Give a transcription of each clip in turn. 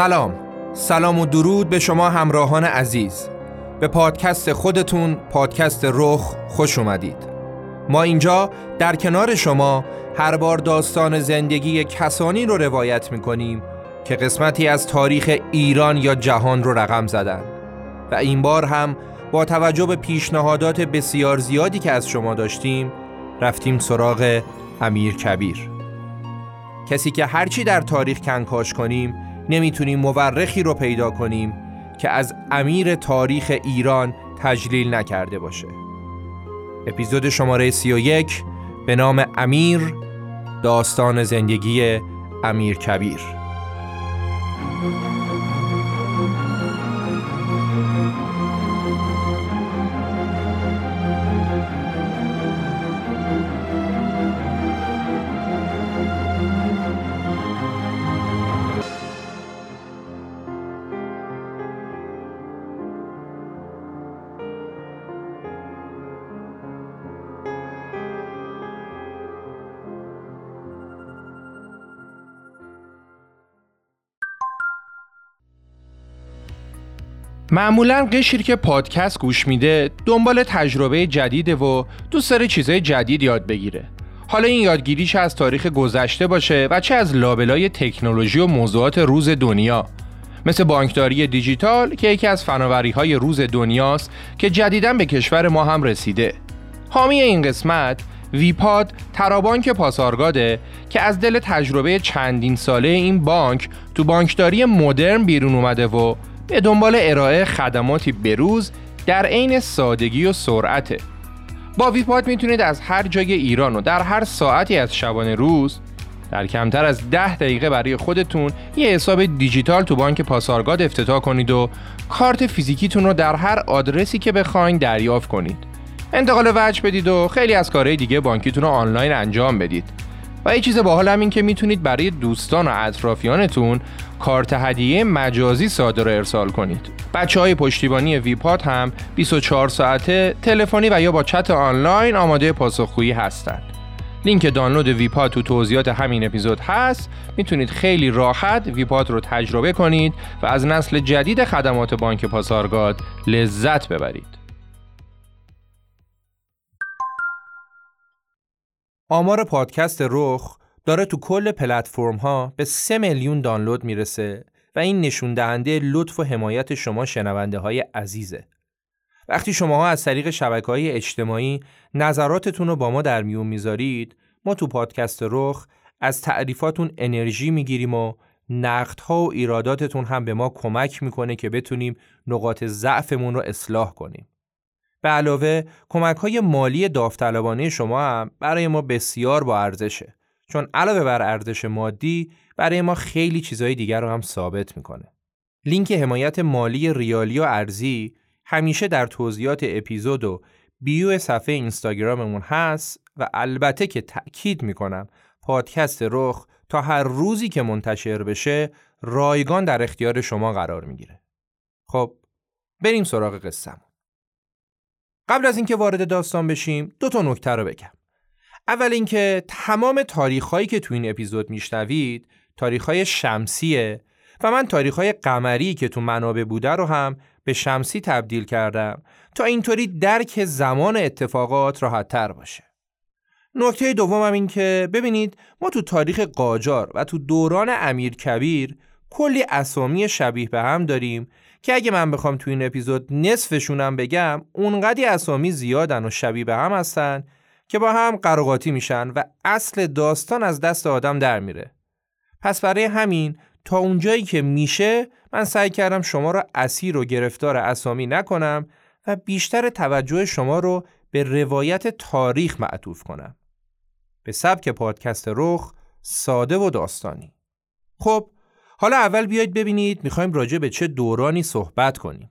سلام. سلام و درود به شما همراهان عزیز. به پادکست خودتون پادکست رخ خوش اومدید. ما اینجا در کنار شما هر بار داستان زندگی کسانی رو روایت می‌کنیم که قسمتی از تاریخ ایران یا جهان رو رقم زدن. و این بار هم با توجه به پیشنهادات بسیار زیادی که از شما داشتیم رفتیم سراغ امیر کبیر. کسی که هرچی در تاریخ کنکاش کنیم نمی‌تونیم مورخی رو پیدا کنیم که از امیر تاریخ ایران تجلیل نکرده باشه. اپیزود شماره 31 به نام امیر داستان زندگی امیر کبیر. معمولا قشیر که پادکست گوش میده دنبال تجربه جدیده و دوست داره چیزای جدید یاد بگیره. حالا این یادگیری چه از تاریخ گذشته باشه و چه از لابلای تکنولوژی و موضوعات روز دنیا. مثل بانکداری دیجیتال که یکی از فناوری های روز دنیاست که جدیدا به کشور ما هم رسیده. حامی این قسمت ویپاد ترابانک پاسارگاده که از دل تجربه چندین ساله این بانک تو بانکداری مدرن بیرون اومده و به دنبال ارائه خدماتی بروز در عین سادگی و سرعته. با ویپاد می‌تونید از هر جای ایران و در هر ساعتی از شبانه روز در کمتر از ده دقیقه برای خودتون یه حساب دیجیتال تو بانک پاسارگاد افتتاح کنید و کارت فیزیکیتون رو در هر آدرسی که بخواین دریافت کنید. انتقال وجه بدید و خیلی از کارهای دیگه بانکیتون رو آنلاین انجام بدید. و یه چیز باحال همین که می‌تونید برای دوستان و اطرافیانتون کارت هدیه مجازی صادر و ارسال کنید. بچه های پشتیبانی ویپات هم 24 ساعته تلفنی و یا با چت آنلاین آماده پاسخگویی هستند. لینک دانلود ویپات تو توضیحات همین اپیزود هست می‌تونید خیلی راحت ویپات رو تجربه کنید و از نسل جدید خدمات بانک پاسارگاد لذت ببرید آمار پادکست رخ داره تو کل پلتفرم ها به 3 میلیون دانلود می‌رسه و این نشون دهنده لطف و حمایت شما شنونده های عزیزه. وقتی شما از طریق شبکه های اجتماعی نظراتتون رو با ما در میون می‌ذارید ما تو پادکست رخ از تعریفاتون انرژی می‌گیریم و نقدها و ایراداتتون هم به ما کمک می‌کنه که بتونیم نقاط ضعفمون رو اصلاح کنیم. به علاوه کمک های مالی داوطلبانه شما هم برای ما بسیار با ارزشه چون علاوه بر ارزش مادی برای ما خیلی چیزهای دیگر رو هم ثابت می‌کنه. لینک حمایت مالی ریالی و ارزی همیشه در توضیحات اپیزود و بیو صفحه اینستاگراممون هست و البته که تأکید می‌کنم پادکست رخ تا هر روزی که منتشر بشه رایگان در اختیار شما قرار می‌گیره. خب بریم سراغ قصهمون. قبل از اینکه وارد داستان بشیم دو تا نکته رو بگم. اول اینکه تمام تاریخهایی که تو این اپیزود میشنوید تاریخهای شمسیه و من تاریخهای قمری که تو منابع بوده رو هم به شمسی تبدیل کردم تا اینطوری درک زمان اتفاقات راحت تر باشه. نکته دومم این که ببینید ما تو تاریخ قاجار و تو دوران امیر کبیر کلی اسامی شبیه به هم داریم که اگه من بخوام تو این اپیزود نصفشونم بگم اونقدی اسامی زیادن و شبیه به هم هستن که با هم قراقاتی میشن و اصل داستان از دست آدم در میره. پس برای همین تا اونجایی که میشه من سعی کردم شما رو اسیر و گرفتار اسامی نکنم و بیشتر توجه شما رو به روایت تاریخ معطوف کنم. به سبک پادکست رخ ساده و داستانی. خب حالا اول بیاید ببینید می‌خوایم راجع به چه دورانی صحبت کنیم.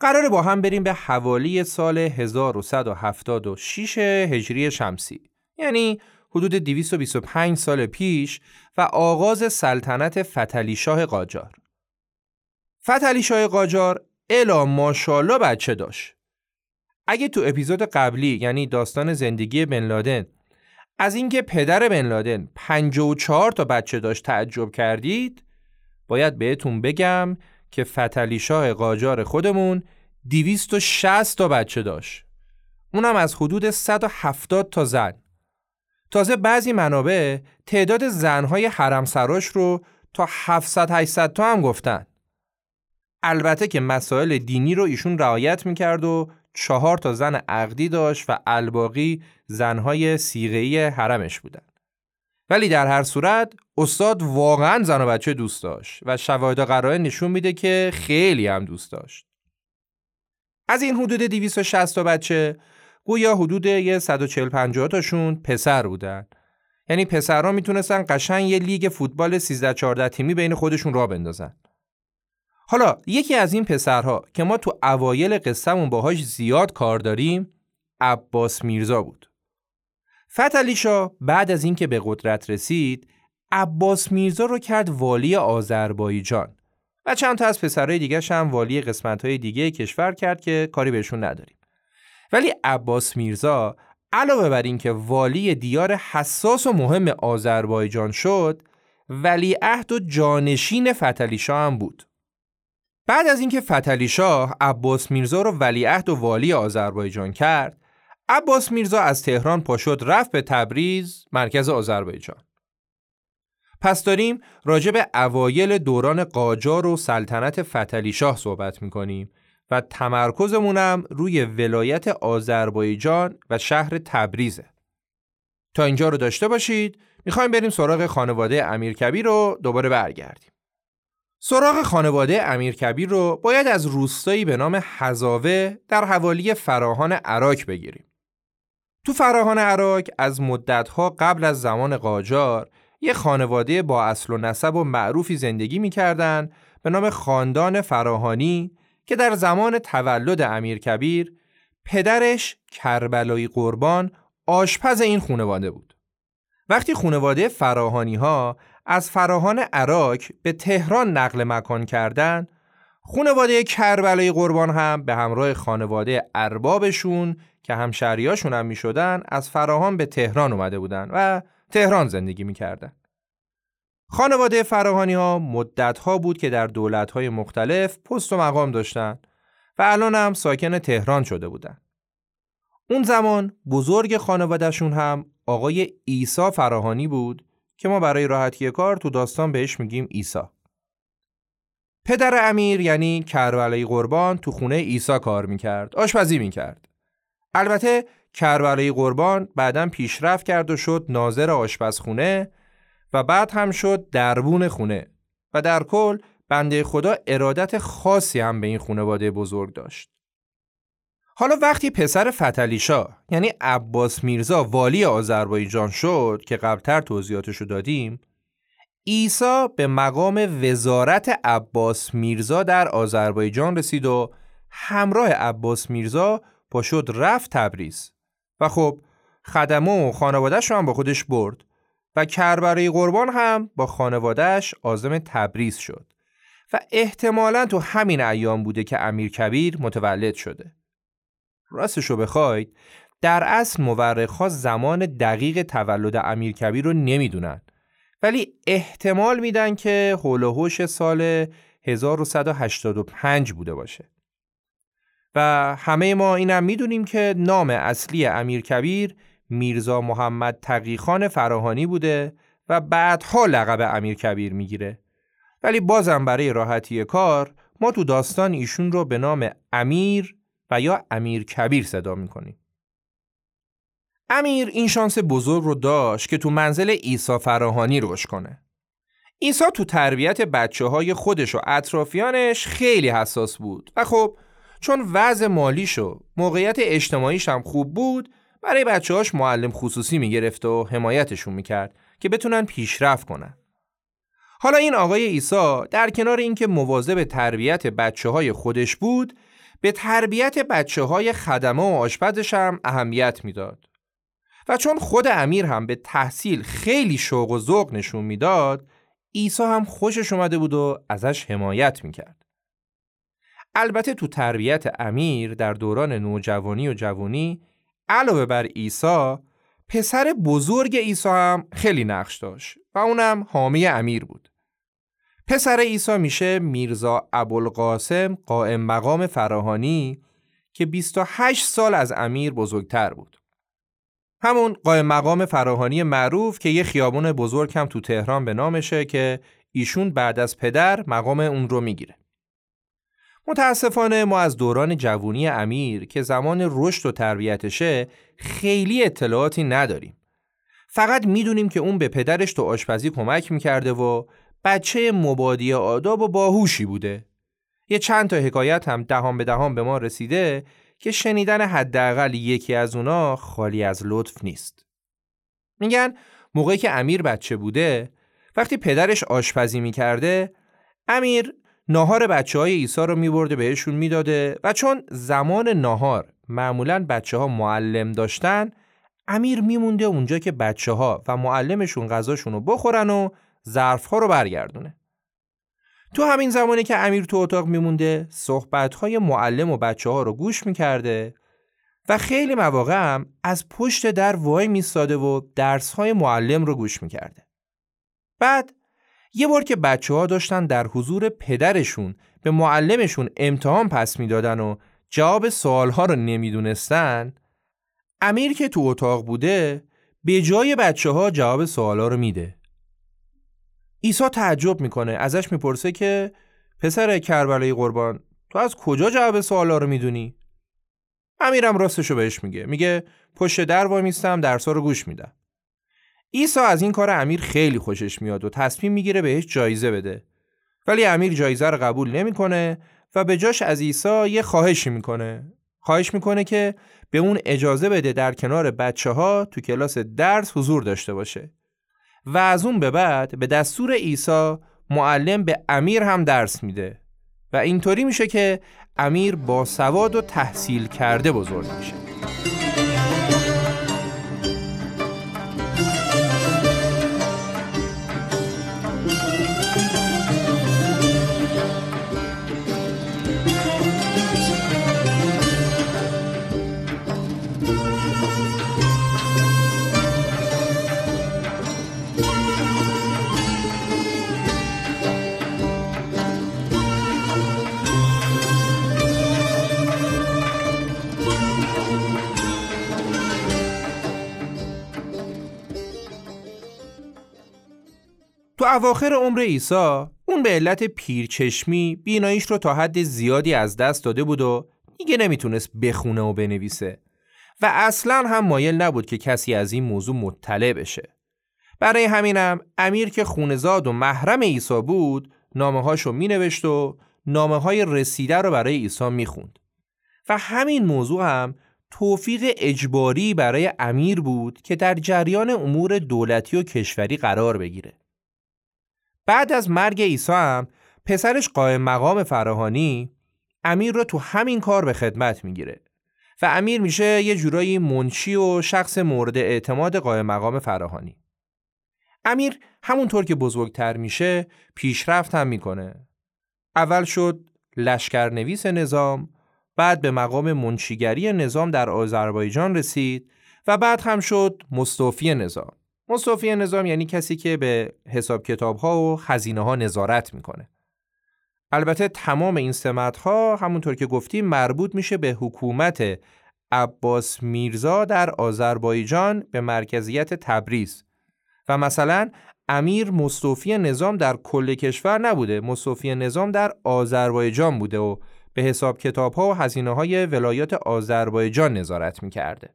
قراره با هم بریم به حوالی سال 1176 هجری شمسی یعنی حدود 225 سال پیش و آغاز سلطنت فتلی شاه قاجار. فتلی شاه قاجار الا ماشاءالله بچه داشت. اگه تو اپیزود قبلی یعنی داستان زندگی بن لادن از اینکه پدر بن لادن 54 تا بچه داشت تعجب کردید باید بهتون بگم که فتلی شاه قاجار خودمون 260 تا بچه داشت. اونم از حدود 170 تا زن. تازه بعضی منابع تعداد زنهای حرم سراش رو تا 700 800 تا هم گفتن. البته که مسائل دینی رو ایشون رعایت می‌کرد و چهار تا زن عقدی داشت و الباقی زنهای سیغهی حرمش بودن. ولی در هر صورت استاد واقعا زن و بچه دوست داشت و شواهد قرائن نشون میده که خیلی هم دوست داشت. از این حدود 260 تا بچه گویا حدود یه 140 50 تاشون پسر بودن. یعنی پسرها می‌تونستن قشنگ یه لیگ فوتبال 13 14 تیمی بین خودشون را بندازن. حالا یکی از این پسرها که ما تو اوایل قصهمون باهاش زیاد کار داریم عباس میرزا بود. فتلی بعد از اینکه به قدرت رسید عباس میرزا رو کرد والی آذربایجان و چند تا از پسرهای دیگه هم والی قسمت‌های دیگه کشور کرد که کاری بهشون نداریم. ولی عباس میرزا علاوه بر اینکه والی دیار حساس و مهم آذربایجان شد ولی عهد و جانشین فتلی هم بود. بعد از اینکه فتلی شاه عباس میرزا رو ولیعهد و والی آذربایجان کرد عباس میرزا از تهران پاشد رفت به تبریز مرکز آذربایجان. پس داریم راجع به اوایل دوران قاجار و سلطنت فتلی شاه صحبت می‌کنیم و تمرکزمونم روی ولایت آذربایجان و شهر تبریزه. تا اینجا رو داشته باشید. می‌خوایم بریم سراغ خانواده امیرکبیر رو دوباره برگردیم. سراغ خانواده امیرکبیر رو باید از روستایی به نام حزاوه در حوالی فراهان عراق بگیریم. تو فراهان عراق از مدتها قبل از زمان قاجار یه خانواده با اصل و نسب و معروفی زندگی می‌کردن به نام خاندان فراهانی که در زمان تولد امیرکبیر پدرش کربلایی قربان آشپز این خانواده بود. وقتی خانواده فراهانی ها از فراهان عراق به تهران نقل مکان کردن خانواده کربلای قربان هم به همراه خانواده اربابشون که همشهریاشون هم می شدن از فراهان به تهران اومده بودن و تهران زندگی می کردن. خانواده فراهانی ها مدت ها بود که در دولت های مختلف پست و مقام داشتن و الان هم ساکن تهران شده بودن. اون زمان بزرگ خانوادهشون هم آقای ایسا فراهانی بود که ما برای راحتی کار تو داستان بهش میگیم ایسا. پدر امیر یعنی کربلای قربان تو خونه ایسا کار می‌کرد آشپزی می‌کرد البته کربلای قربان بعدا پیشرفت کرد و شد ناظر آشپزخونه و بعد هم شد دربون خونه و در کل بنده خدا ارادت خاصی هم به این خانواده بزرگ داشت. حالا وقتی پسر فتلیشا یعنی عباس میرزا والی آذربایجان شد که قبلتر توضیحاتشو دادیم عیسی به مقام وزارت عباس میرزا در آذربایجان رسید و همراه عباس میرزا پاشد رفت تبریز. و خب خدمه و خانوادهش رو هم با خودش برد و کربرای قربان هم با خانوادهش آزم تبریز شد. و احتمالا تو همین ایام بوده که امیر کبیر متولد شده. راستشو بخواید در اصل مورخ زمان دقیق تولد امیر کبیر رو نمی‌دونن. ولی احتمال میدن که حول سال 1185 بوده باشه. و همه ما اینم می‌دونیم که نام اصلی امیر کبیر میرزا محمد تقیخان فراهانی بوده و بعدها لقب امیر کبیر می‌گیره ولی بازم برای راحتی کار ما تو داستان ایشون رو به نام امیر و یا امیر کبیر صدا می‌کنیم. امیر این شانس بزرگ رو داشت که تو منزل ایسا فراهانی روش کنه. ایسا تو تربیت بچه های خودش و اطرافیانش خیلی حساس بود و خب چون وضع مالیش و موقعیت اجتماعیش هم خوب بود برای بچه هاش معلم خصوصی می‌گرفت و حمایتشون می‌کرد که بتونن پیشرفت کنن. حالا این آقای ایسا در کنار اینکه مواظب تربیت بچه های خودش بود به تربیت بچه های خدمه و آشپزش هم اهمیت می‌داد. و چون خود امیر هم به تحصیل خیلی شوق و ذوق نشون می‌داد عیسی هم خوشش اومده بود و ازش حمایت می‌کرد. البته تو تربیت امیر در دوران نوجوانی و جوانی علاوه بر عیسی پسر بزرگ عیسی هم خیلی نقش داشت و اونم حامی امیر بود. پسر عیسی میشه میرزا ابوالقاسم قائم مقام فراهانی که 28 سال از امیر بزرگتر بود. همون قائم مقام فراهانی معروف که یه خیابون بزرگ هم تو تهران به نامشه که ایشون بعد از پدر مقام اون رو می‌گیره. متاسفانه ما از دوران جوونی امیر که زمان رشد و تربیتشه خیلی اطلاعاتی نداریم. فقط می‌دونیم که اون به پدرش تو آشپزی کمک می‌کرده و بچه مبادی آداب و باهوشی بوده. یه چند تا حکایت هم دهان به دهان به ما رسیده که شنیدن حداقل یکی از اونا خالی از لطف نیست. میگن موقعی که امیر بچه بوده وقتی پدرش آشپزی می‌کرده امیر ناهار بچه های ایسا رو میبرده بهشون می‌داده و چون زمان ناهار معمولا بچه ها معلم داشتن امیر میمونده اونجا که بچه ها و معلمشون غذاشون رو بخورن و ظرف ها رو برگردونه. تو همین زمانی که امیر تو اتاق میمونده صحبت های معلم و بچه ها رو گوش می‌کرده و خیلی مواقع هم از پشت در وای میستاده و درس های معلم رو گوش می‌کرده. بعد یه بار که بچه ها داشتن در حضور پدرشون به معلمشون امتحان پس می‌دادن و جواب سوال ها رو نمی‌دونستن امیر که تو اتاق بوده به جای بچه ها جواب سوال ها رو میده عیسی تعجب می‌کنه ازش می‌پرسه که پسر کربلای قربان تو از کجا جواب سوالا رو می‌دونی؟ امیرم راستشو بهش میگه میگه پشت در وای میستم درسا رو گوش میدم عیسی از این کار امیر خیلی خوشش میاد و تصمیم می‌گیره بهش جایزه بده. ولی امیر جایزه رو قبول نمی‌کنه و به جاش از عیسی یه خواهشی می‌کنه. خواهش می‌کنه که به اون اجازه بده در کنار بچه ها تو کلاس درس حضور داشته باشه. و از اون به بعد به دستور عیسی معلم به امیر هم درس میده. و اینطوری میشه که امیر با سواد و تحصیل کرده بزرگ میشه. اواخر عمر عیسی اون به علت پیرچشمی بیناییش رو تا حد زیادی از دست داده بود و دیگه نمی‌تونست بخونه و بنویسه و اصلا هم مایل نبود که کسی از این موضوع مطلع بشه. برای همینم امیر که خونزاد و محرم عیسی بود نامه هاشو می نوشت و نامه های رسیده رو برای عیسی می خوند. و همین موضوع هم توفیق اجباری برای امیر بود که در جریان امور دولتی و کشوری قرار بگیره. بعد از مرگ عیسی هم پسرش قائم مقام فراهانی امیر رو تو همین کار به خدمت می‌گیره و امیر میشه یه جورایی منشی و شخص مورد اعتماد قائم مقام فراهانی. امیر همونطور که بزرگتر میشه پیشرفت هم می‌کنه. اول شد لشکرنویس نظام بعد به مقام منشیگری نظام در آذربایجان رسید و بعد هم شد مستوفی نظام. مصطفی نظام یعنی کسی که به حساب کتاب ها و خزینه ها نظارت می‌کنه. البته تمام این سمت ها همونطور که گفتیم مربوط میشه به حکومت عباس میرزا در آذربایجان به مرکزیت تبریز و مثلا امیر مصطفی نظام در کل کشور نبوده مصطفی نظام در آذربایجان بوده و به حساب کتاب ها و هزینه های ولایات آذربایجان نظارت می‌کرده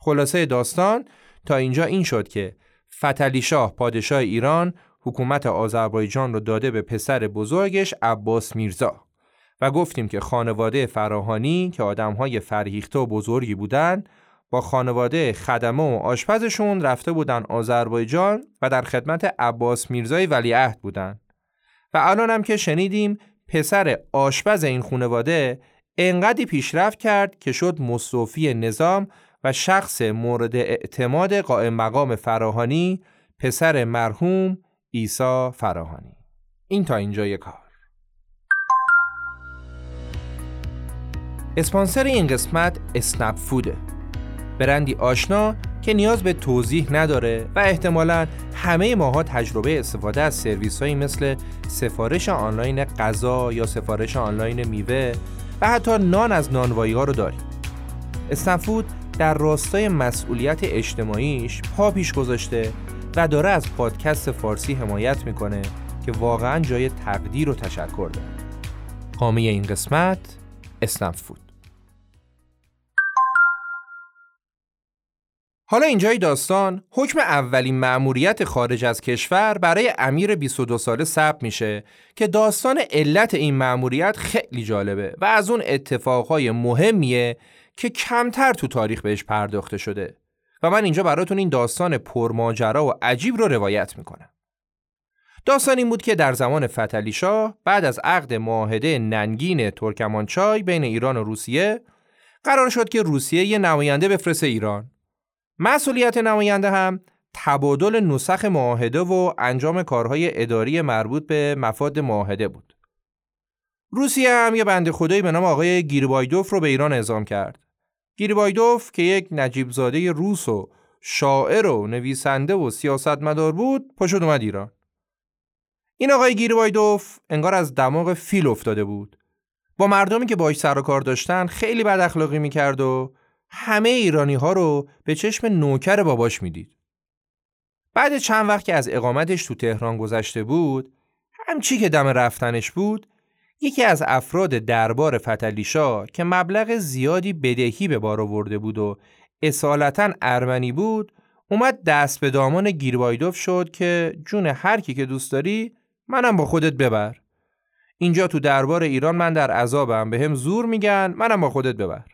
خلاصه داستان تا اینجا این شد که فتلی شاه پادشاه ایران حکومت آذربایجان رو داده به پسر بزرگش عباس میرزا و گفتیم که خانواده فراهانی که آدمهای فرهیخته و بزرگی بودن با خانواده خدمه و آشپزشون رفته بودن آذربایجان و در خدمت عباس میرزای ولیعهد بودن. و الان هم که شنیدیم پسر آشپز این خانواده انقدی پیشرفت کرد که شد مصطفی نظام و شخص مورد اعتماد قائم مقام فراهانی پسر مرحوم عیسی فراهانی. این تا اینجای کار. اسپانسر این قسمت اسنپ فوده. برندی آشنا که نیاز به توضیح نداره و احتمالا همه ماها تجربه استفاده از سرویس هایی مثل سفارش آنلاین غذا یا سفارش آنلاین میوه و حتی نان از نانوایی ها رو داریم. استنفود در راستای مسئولیت اجتماعیش پا پیش گذاشته و داره از پادکست فارسی حمایت می‌کنه که واقعا جای تقدیر و تشکر داره. حامی این قسمت استنفود حالا اینجای داستان حکم اولین مأموریت خارج از کشور برای امیر 22 ساله ثبت میشه که داستان علت این مأموریت خیلی جالبه و از اون اتفاقهای مهمیه که کمتر تو تاریخ بهش پرداخته شده و من اینجا براتون این داستان پرماجرا و عجیب رو روایت می‌کنم. داستان این بود که در زمان فتلی شاه بعد از عقد معاهده ننگین ترکمانچای بین ایران و روسیه قرار شد که روسیه یه نماینده بفرسته ایران مسئولیت نماینده هم تبادل نسخ معاهده و انجام کارهای اداری مربوط به مفاد معاهده بود. روسیه هم یه بند خدایی به نام آقای گیربایدوف رو به ایران اعزام کرد. گیربایدوف که یک نجیب زاده روس و شاعر و نویسنده و سیاستمدار بود پشت اومد ایران. این آقای گیربایدوف انگار از دماغ فیل افتاده بود. با مردمی که باش سر و کار داشتن خیلی بد اخلاقی می‌کرد و همه ایرانی ها رو به چشم نوکر باباش می‌دید. بعد چند وقت که از اقامتش تو تهران گذشته بود، همچی که دم رفتنش بود، یکی از افراد دربار فتلیشا که مبلغ زیادی بدهی به بار آورده بود و اصالتا ارمنی بود، اومد دست به دامان گیربایدوف شد که جون هر کی که دوست داری منم با خودت ببر. اینجا تو دربار ایران من در عذابم به هم زور میگن منم با خودت ببر.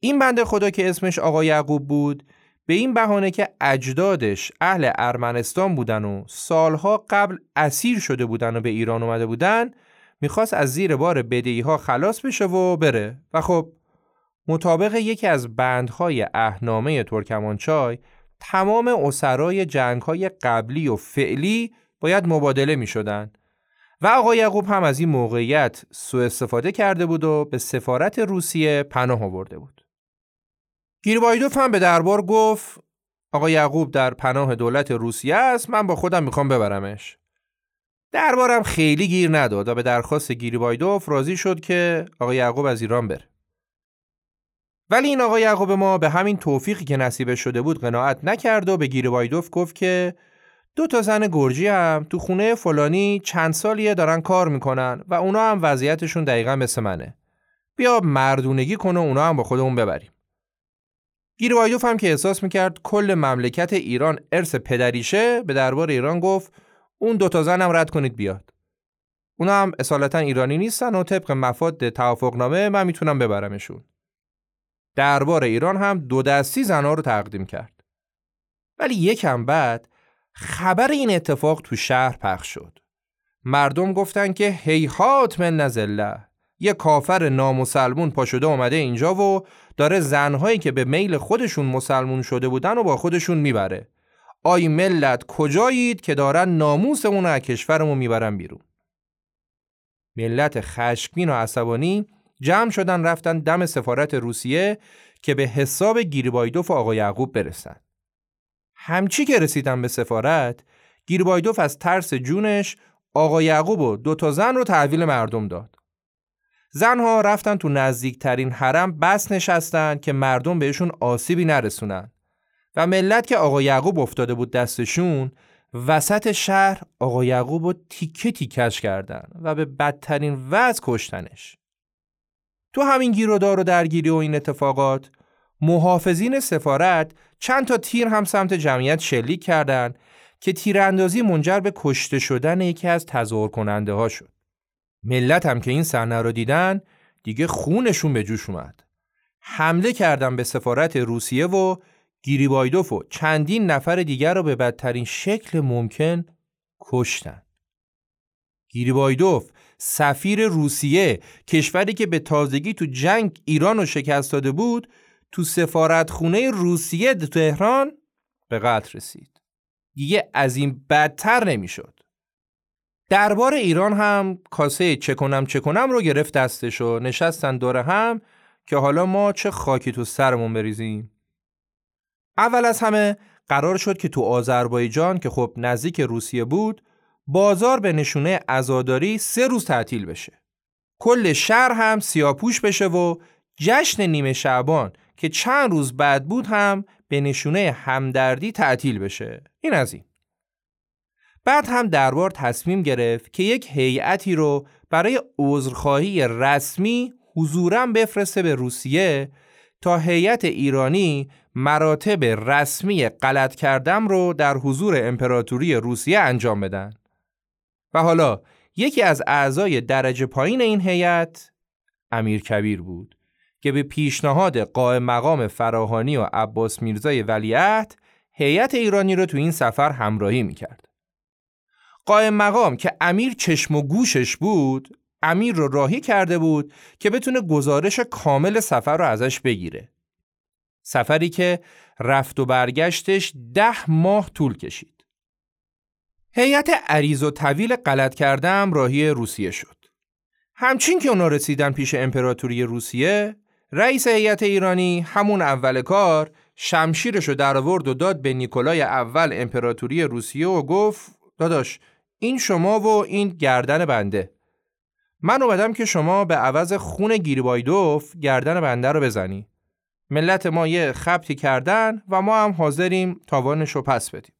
این بنده خدا که اسمش آقا یعقوب بود به این بهانه که اجدادش اهل ارمنستان بودن و سالها قبل اسیر شده بودن و به ایران اومده بودن می‌خواست از زیر بار بدهی ها خلاص بشه و بره و خب مطابق یکی از بندهای اهنامه ترکمانچای تمام اسرای جنگ های قبلی و فعلی باید مبادله می شدن. و آقا یعقوب هم از این موقعیت سوء استفاده کرده بود و به سفارت روسیه پناه آورده بود. گیربایدوف هم به دربار گفت آقا یعقوب در پناه دولت روسیه است من با خودم می‌خوام ببرمش دربارم خیلی گیر نداد و به درخواست گیربایدوف راضی شد که آقا یعقوب از ایران بره. ولی این آقا یعقوب ما به همین توفیقی که نصیبش شده بود قناعت نکرد و به گیربایدوف گفت که دو تا زن گرجی هم تو خونه فلانی چند سالیه دارن کار می‌کنن و اونا هم وضعیتشون دقیقا مثل منه. بیا مردونگی کنه اونا هم با خودمون ببریم. گیروایوف هم که احساس می‌کرد کل مملکت ایران ارث پدریشه به دربار ایران گفت اون دوتا زنم رد کنید بیاد. اونا هم اصالتا ایرانی نیستن و طبق مفاد توافقنامه من می‌تونم ببرمشون. دربار ایران هم دو دستی زنها رو تقدیم کرد. ولی یکم بعد خبر این اتفاق تو شهر پخش شد. مردم گفتن که هیهات من نزله یه کافر نامسلمون پا شده اومده اینجا و داره زنهایی که به میل خودشون مسلمون شده بودن و با خودشون می‌بره آی ملت کجایید که دارن ناموسمون از کشورمون می‌برن بیرون؟ ملت خشمگین و عصبانی جمع شدن رفتن دم سفارت روسیه که به حساب گیربایدوف و آقا یعقوب برسن. همچی که رسیدن به سفارت گیربایدوف از ترس جونش آقا یعقوب و دو تا زن رو تحویل مردم داد. زنها رفتن تو نزدیکترین حرم بس نشستن که مردم بهشون آسیبی نرسونن. و ملت که آقا یعقوب افتاده بود دستشون وسط شهر آقا یعقوب رو تیکه تیکش کردن و به بدترین وضع کشتنش تو همین گیرودار و درگیری و این اتفاقات محافظین سفارت چند تا تیر هم سمت جمعیت شلیک کردند که تیراندازی منجر به کشته شدن یکی از تظاهر کننده ها شد. ملت هم که این صحنه رو دیدن دیگه خونشون به جوش اومد. حمله کردن به سفارت روسیه و گیریبایدوف و چندین نفر دیگر رو به بدترین شکل ممکن کشتن. گیریبایدوف سفیر روسیه کشوری که به تازگی تو جنگ ایران رو شکست داده بود تو سفارت خونه روسیه تو تهران به قتل رسید. دیگه از این بدتر نمی‌شد. دربار ایران هم کاسه چه کنم چه کنم رو گرفت دستش و نشستن دور هم که حالا ما چه خاکی تو سرمون بریزیم اول از همه قرار شد که تو آذربایجان که خب نزدیک روسیه بود بازار به نشونه عزاداری سه روز تعطیل بشه. کل شهر هم سیاپوش بشه و جشن نیمه شعبان که چند روز بعد بود هم به نشونه همدردی تعطیل بشه. این از این. بعد هم دربار تصمیم گرفت که یک هیئتی رو برای عذرخواهی رسمی حضورا بفرسته به روسیه تا هیئت ایرانی مراتب رسمی غلط کردم رو در حضور امپراتوری روسیه انجام بدن. و حالا یکی از اعضای درجه پایین این هیئت امیر کبیر بود که به پیشنهاد قائم مقام فراهانی و عباس میرزای ولیعهد هیئت ایرانی رو تو این سفر همراهی می‌کرد. قائم مقام که امیر چشم و گوشش بود امیر رو راهی کرده بود که بتونه گزارش کامل سفر رو ازش بگیره. سفری که رفت و برگشتش ده ماه طول کشید. هیئت عریض و طویل غلط کردم راهی روسیه شد. همچین که اونا رسیدن پیش امپراتوری روسیه، رئیس هیئت ایرانی همون اول کار شمشیرش رو در آورد و داد به نیکولای اول امپراتوری روسیه و گفت داداش این شما و این گردن بنده من اومدم که شما به عوض خون گیریبایدوف گردن بنده رو بزنی ملت ما یه خبتی کردن و ما هم حاضریم تاوانش رو پس بدیم.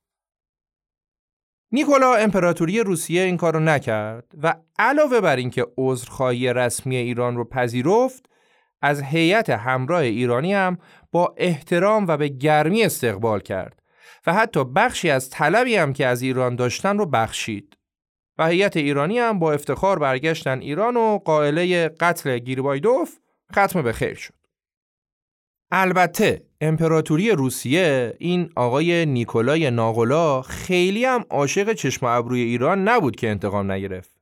نیکولا امپراتوری روسیه این کارو نکرد و علاوه بر اینکه عذرخواهی رسمی ایران رو پذیرفت از هیئت همراه ایرانی هم با احترام و به گرمی استقبال کرد و حتی بخشی از طلبی هم که از ایران داشتن رو بخشید. و هیئت ایرانی هم با افتخار برگشتن ایران و قائله قتل گیربایدوف ختم به خیر شد. البته امپراتوری روسیه این آقای نیکولای ناغلا خیلی هم عاشق چشم ابروی ایران نبود که انتقام نگرفت.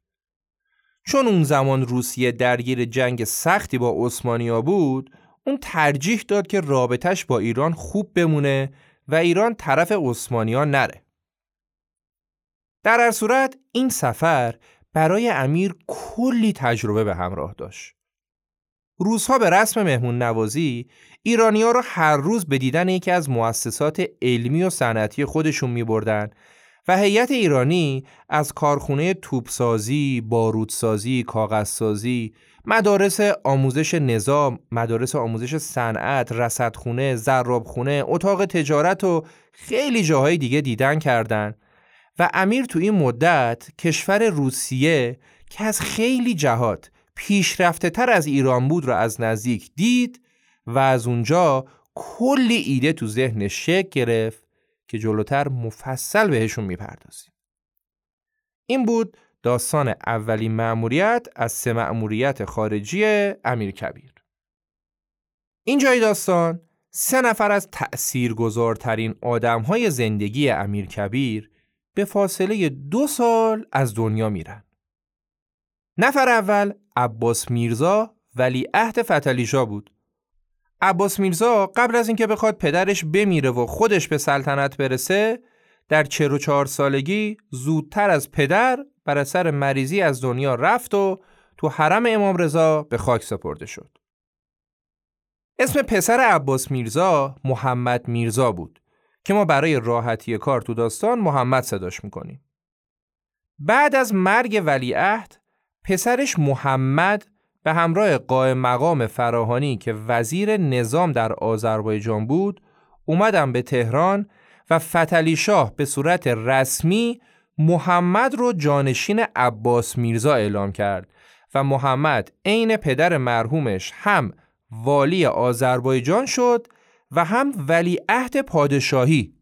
چون اون زمان روسیه درگیر جنگ سختی با عثمانیا بود اون ترجیح داد که رابطش با ایران خوب بمونه و ایران طرف عثمانیا نره. در هر صورت این سفر برای امیر کلی تجربه به همراه داشت. روزها به رسم مهمون نوازی ایرانی ها رو هر روز به دیدن یکی از مؤسسات علمی و صنعتی خودشون می بردن و هیئت ایرانی از کارخونه توپسازی، بارودسازی، کاغذسازی، مدارس آموزش نظام، مدارس آموزش صنعت، رصدخونه، زرابخونه، اتاق تجارت و خیلی جاهای دیگه دیدن کردند و امیر تو این مدت کشور روسیه که از خیلی جهات پیشرفته تر از ایران بود را از نزدیک دید و از اونجا کلی ایده تو ذهنش شکل گرفت که جلوتر مفصل بهشون می‌پردازیم. این بود داستان اولین مأموریت از سه مأموریت خارجی امیر کبیر. این جای داستان سه نفر از تأثیرگذارترین آدمهای زندگی امیر کبیر به فاصله دو سال از دنیا میرن. نفر اول عباس میرزا ولی عهد فتلیشا بود. عباس میرزا قبل از اینکه بخواد پدرش بمیره و خودش به سلطنت برسه در 44 سالگی زودتر از پدر بر اثر مریضی از دنیا رفت و تو حرم امام رضا به خاک سپرده شد. اسم پسر عباس میرزا محمد میرزا بود که ما برای راحتی کار تو داستان محمد صداش می‌کنیم. بعد از مرگ ولیعهد پسرش محمد به همراه قائم مقام فراهانی که وزیر نظام در آذربایجان بود اومدن به تهران و فتلی شاه به صورت رسمی محمد رو جانشین عباس میرزا اعلام کرد و محمد عین پدر مرحومش هم والی آذربایجان شد و هم ولیعهد پادشاهی.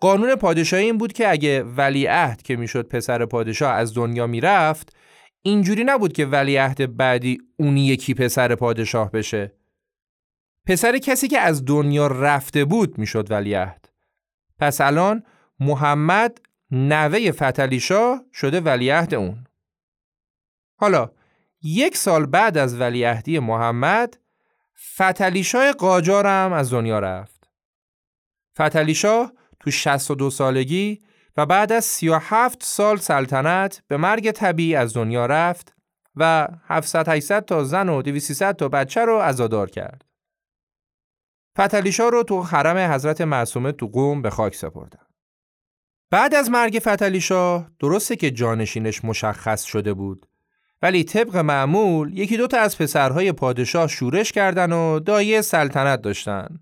قانون پادشاهی این بود که اگه ولیعهد که می‌شد پسر پادشاه از دنیا می‌رفت اینجوری نبود که ولیعهد بعدی اونی یکی پسر پادشاه بشه. پسر کسی که از دنیا رفته بود می‌شد ولیعهد پس الان محمد نوه فتلی شده ولیعهد اون. حالا یک سال بعد از ولیعهدی محمد فتلی شاه قاجار هم از دنیا رفت. فتلی شاه تو 62 سالگی و بعد از 37 سال سلطنت به مرگ طبیعی از دنیا رفت و 700 800 تا زن و 200 تا بچه رو عزادار کرد. فتلیشا رو تو حرم حضرت معصومه تو قوم به خاک سپردن. بعد از مرگ فتلیشا درسته که جانشینش مشخص شده بود ولی طبق معمول یکی دوتا از پسرهای پادشاه شورش کردن و دایه سلطنت داشتن.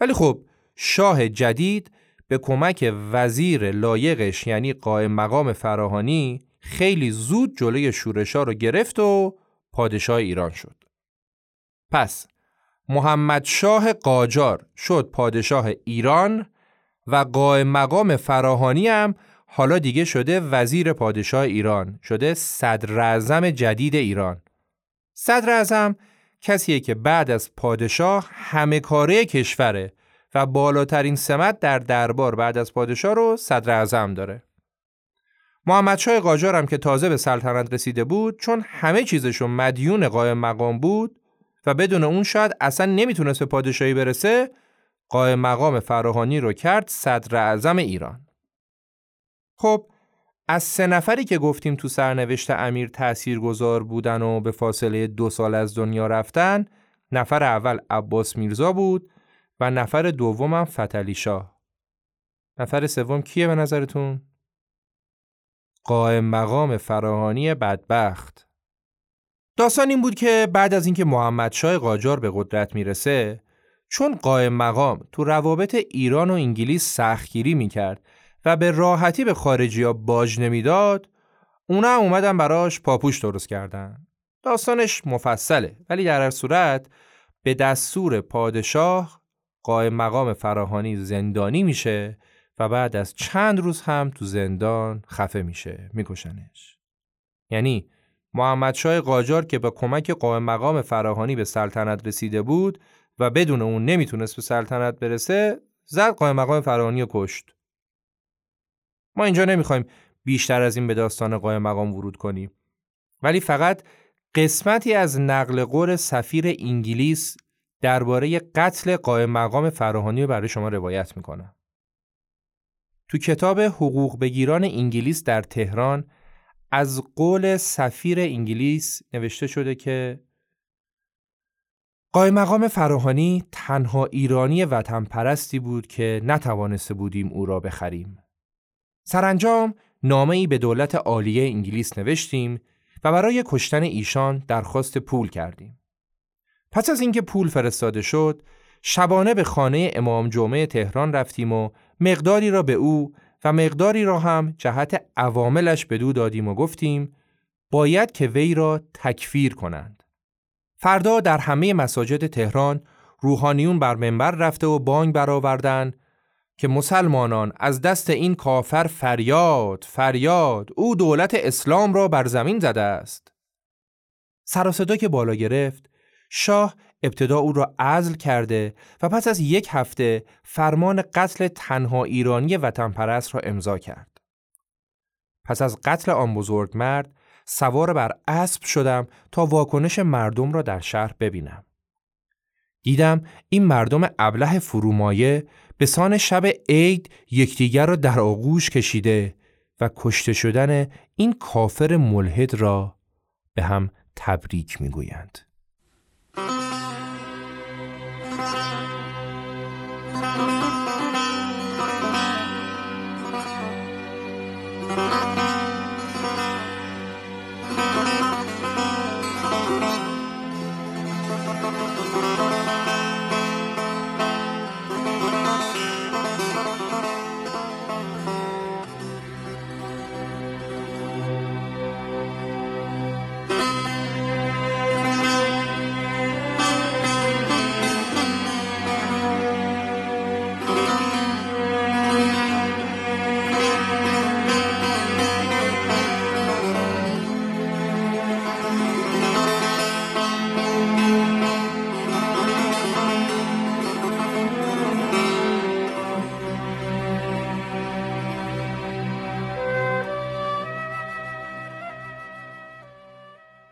ولی خب شاه جدید به کمک وزیر لایقش یعنی قائم مقام فراهانی خیلی زود جلوی شورشا رو گرفت و پادشاه ایران شد. پس محمد شاه قاجار شد پادشاه ایران و قائم مقام فراهانی هم حالا دیگه شده وزیر پادشاه ایران شده صدر جدید ایران صدر اعظم کسیه که بعد از پادشاه همه کاره کشوره و بالاترین سمت در دربار بعد از پادشاه رو صدر اعظم داره. محمد شاه قاجار هم که تازه به سلطنت رسیده بود چون همه چیزشون مدیون قائم مقام بود و بدون اون شاید اصلا نمی‌تونست به پادشاهی برسه قائم مقام فراهانی رو کرد صدر اعظم ایران. خب از سه نفری که گفتیم تو سرنوشت امیر تأثیر گذار بودن و به فاصله دو سال از دنیا رفتن نفر اول عباس میرزا بود و نفر دومم فتلی شاه. نفر سوم کیه به نظرتون؟ قائم مقام فراهانی بدبخت. داستان این بود که بعد از اینکه محمد شای قاجار به قدرت می‌رسه چون قائم مقام تو روابط ایران و انگلیس سختگیری می‌کرد و به راحتی به خارجی ها باج نمی‌داد اونا هم اومدن براش پاپوش درست کردن. داستانش مفصله ولی در هر صورت به دستور پادشاه قائم مقام فراهانی زندانی میشه و بعد از چند روز هم تو زندان خفه میشه میکشنش. یعنی محمد شای قاجار که با کمک قائم مقام فراهانی به سلطنت رسیده بود و بدون اون نمی‌تونست به سلطنت برسه زد قائم مقام فراهانی رو کشت. ما اینجا نمی‌خوایم بیشتر از این به داستان قائم مقام ورود کنیم. ولی فقط قسمتی از نقل قول سفیر انگلیس درباره قتل قائم مقام فراهانی رو برای شما روایت می‌کنم. تو کتاب حقوق بگیران انگلیس در تهران از قول سفیر انگلیس نوشته شده که قائم مقام فراهانی تنها ایرانی وطن پرستی بود که نتوانسته بودیم او را بخریم. سرانجام نامه ای به دولت عالیه انگلیس نوشتیم و برای کشتن ایشان درخواست پول کردیم. پس از اینکه پول فرستاده شد، شبانه به خانه امام جمعه تهران رفتیم و مقداری را به او و مقداری را هم جهت عواملش به دو دادیم و گفتیم باید که وی را تکفیر کنند. فردا در همه مساجد تهران روحانیون بر منبر رفته و بانگ برآوردند که مسلمانان از دست این کافر فریاد فریاد او دولت اسلام را بر زمین زده است سر که بالا گرفت شاه ابتدا او را عزل کرده و پس از یک هفته فرمان قتل تنها ایرانی وطن پرست را امضا کرد پس از قتل آن بزرگ مرد سوار بر اسب شدم تا واکنش مردم را در شهر ببینم دیدم این مردم ابله فرومایه به سان شب عید یکدیگر را در آغوش کشیده و کشته شدن این کافر ملحد را به هم تبریک می‌گویند.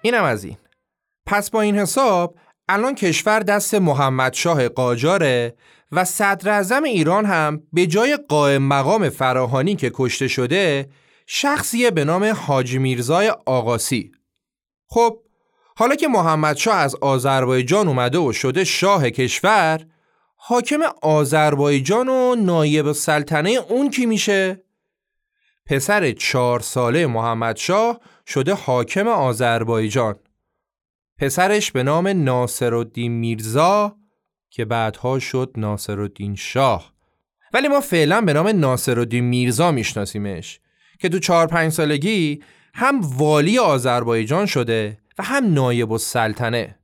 اینم از این پس با این حساب الان کشور دست محمد شاه قاجاره و صدر ایران هم به جای قائم مقام فراهانی که کشته شده شخصیه به نام حاجی میرزای آقاسی خب حالا که محمد شاه از آذربایجان اومده و شده شاه کشور حاکم آذربایجان و نایب سلطنه اون کی میشه؟ پسر چهار ساله محمد شاه شده حاکم آذربایجان. پسرش به نام ناصرالدین میرزا که بعدها شد ناصرالدین شاه. ولی ما فعلا به نام ناصرالدین میرزا میشناسیمش که تو چهار پنج سالگی هم والی آذربایجان شده و هم نایب السلطنه.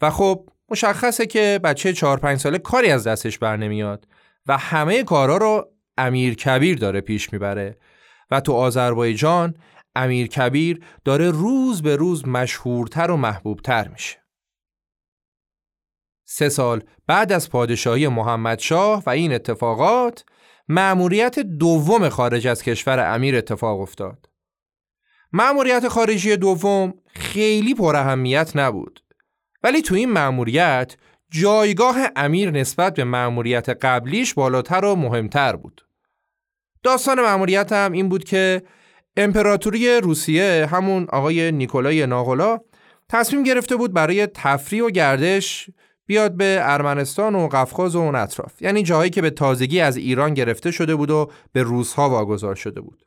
و خب مشخصه که بچه چهار پنج ساله کاری از دستش بر نمیاد و همه کارا رو امیر کبیر داره پیش می‌بره. و تو آذربایجان امیر کبیر داره روز به روز مشهورتر و محبوبتر میشه. سه سال بعد از پادشاهی محمد شاه و این اتفاقات مأموریت دوم خارج از کشور امیر اتفاق افتاد. مأموریت خارجی دوم خیلی پر اهمیت نبود. ولی تو این مأموریت جایگاه امیر نسبت به مأموریت قبلیش بالاتر و مهمتر بود. داستان مأموریت هم این بود که امپراتوری روسیه همون آقای نیکولای ناغلا تصمیم گرفته بود برای تفریح و گردش بیاد به ارمنستان و قفقاز و اون اطراف. یعنی جاهایی که به تازگی از ایران گرفته شده بود و به روسها واگذار شده بود.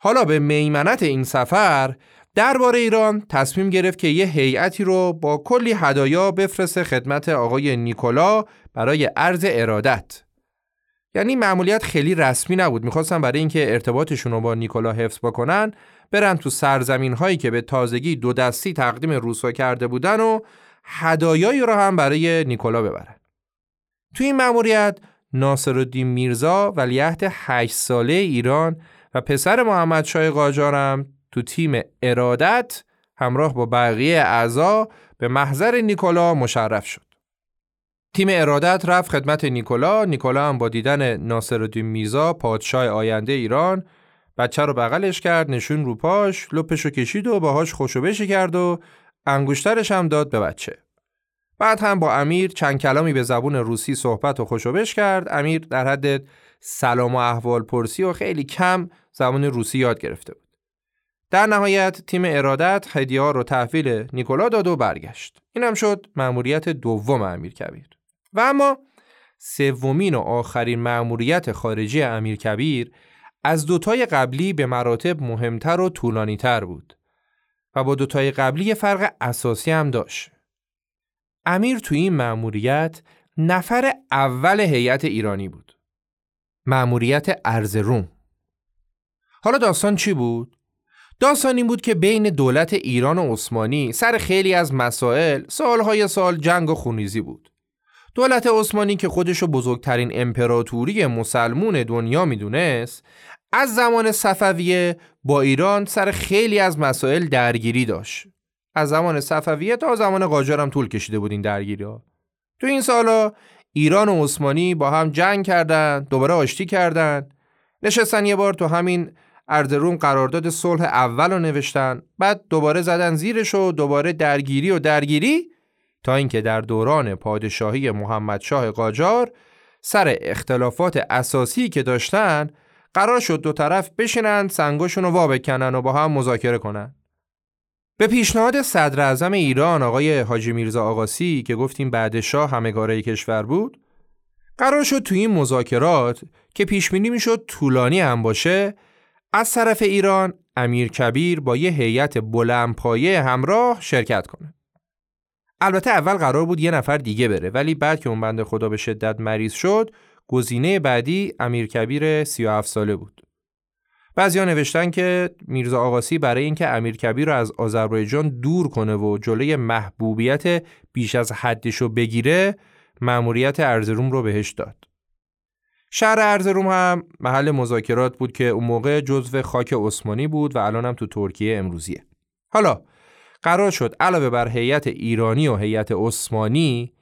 حالا به میمنت این سفر درباره ایران تصمیم گرفت که یه هیئتی رو با کلی هدایا بفرسته خدمت آقای نیکولا برای عرض ارادت. یعنی معمولیت خیلی رسمی نبود می‌خواستن برای اینکه ارتباطشون رو با نیکولا حفظ بکنن برن تو سرزمین هایی که به تازگی دو دستی تقدیم روسا کرده بودن و هدایایی رو هم برای نیکولا ببرن تو این مأموریت ناصرالدین میرزا ولیعهد 8 ساله ایران و پسر محمد شای قاجارم تو تیم ارادت همراه با بقیه اعضا به محضر نیکولا مشرف شد. تیم ارادت رفت خدمت نیکولا، نیکولا هم با دیدن ناصرالدین میرزا پادشاه آینده ایران بچه رو بغلش کرد، نشون رو پاش، لپش رو کشید و باهاش خوشو کرد و انگشترش هم داد به بچه. بعد هم با امیر چند کلامی به زبون روسی صحبت و خوشوبش کرد. امیر در حد سلام و احوال پرسی و خیلی کم زبان روسی یاد گرفته بود. در نهایت تیم ارادت هدیه رو تحویل نیکولا داد و برگشت. اینم شد مأموریت دوم امیر کبیر. و اما سومین و آخرین مأموریت خارجی امیر کبیر از دوتای قبلی به مراتب مهمتر و طولانیتر بود و با دوتای قبلی فرق اساسی هم داشت. امیر تو این مأموریت نفر اول هیئت ایرانی بود. مأموریت ارز روم. حالا داستان چی بود؟ داستان این بود که بین دولت ایران و عثمانی سر خیلی از مسائل سالهای سال جنگ و خونیزی بود. دولت عثمانی که خودشو بزرگترین امپراتوری مسلمون دنیا می‌دونست از زمان صفویه با ایران سر خیلی از مسائل درگیری داشت. از زمان صفویه تا زمان قاجار هم طول کشیده بود این درگیری ها. تو این سالا ایران و عثمانی با هم جنگ کردن، دوباره آشتی کردن، نشستن یه بار تو همین اردروم قرارداد صلح اول رو نوشتن بعد دوباره زدن زیرش و دوباره درگیری و درگیری تا اینکه در دوران پادشاهی محمد شاه قاجار سر اختلافات اساسی که داشتن قرار شد دو طرف بشینن سنگاشون رو وا بکنن و با هم مذاکره کنن به پیشنهاد صدر اعظم ایران آقای حاجی میرزا آقاسی که گفتیم بعد شاه همگاره کشور بود قرار شد تو این مذاکرات که پیش بینی می‌شد طولانی هم باشه از طرف ایران امیر کبیر با یه هیئت بلندپایه همراه شرکت کنه. البته اول قرار بود یه نفر دیگه بره ولی بعد که اون بنده خدا به شدت مریض شد گزینه بعدی امیر کبیر 37 ساله بود. بعضیا نوشتن که میرزا آقاسی برای اینکه امیر کبیر رو از آذربایجان دور کنه و جلوی محبوبیت بیش از حدشو بگیره مأموریت ارزروم رو بهش داد. شهر ارزروم هم محل مذاکرات بود که اون موقع جزو خاک عثمانی بود و الان هم تو ترکیه امروزیه. حالا قرار شد علاوه بر هیئت ایرانی و هیئت عثمانی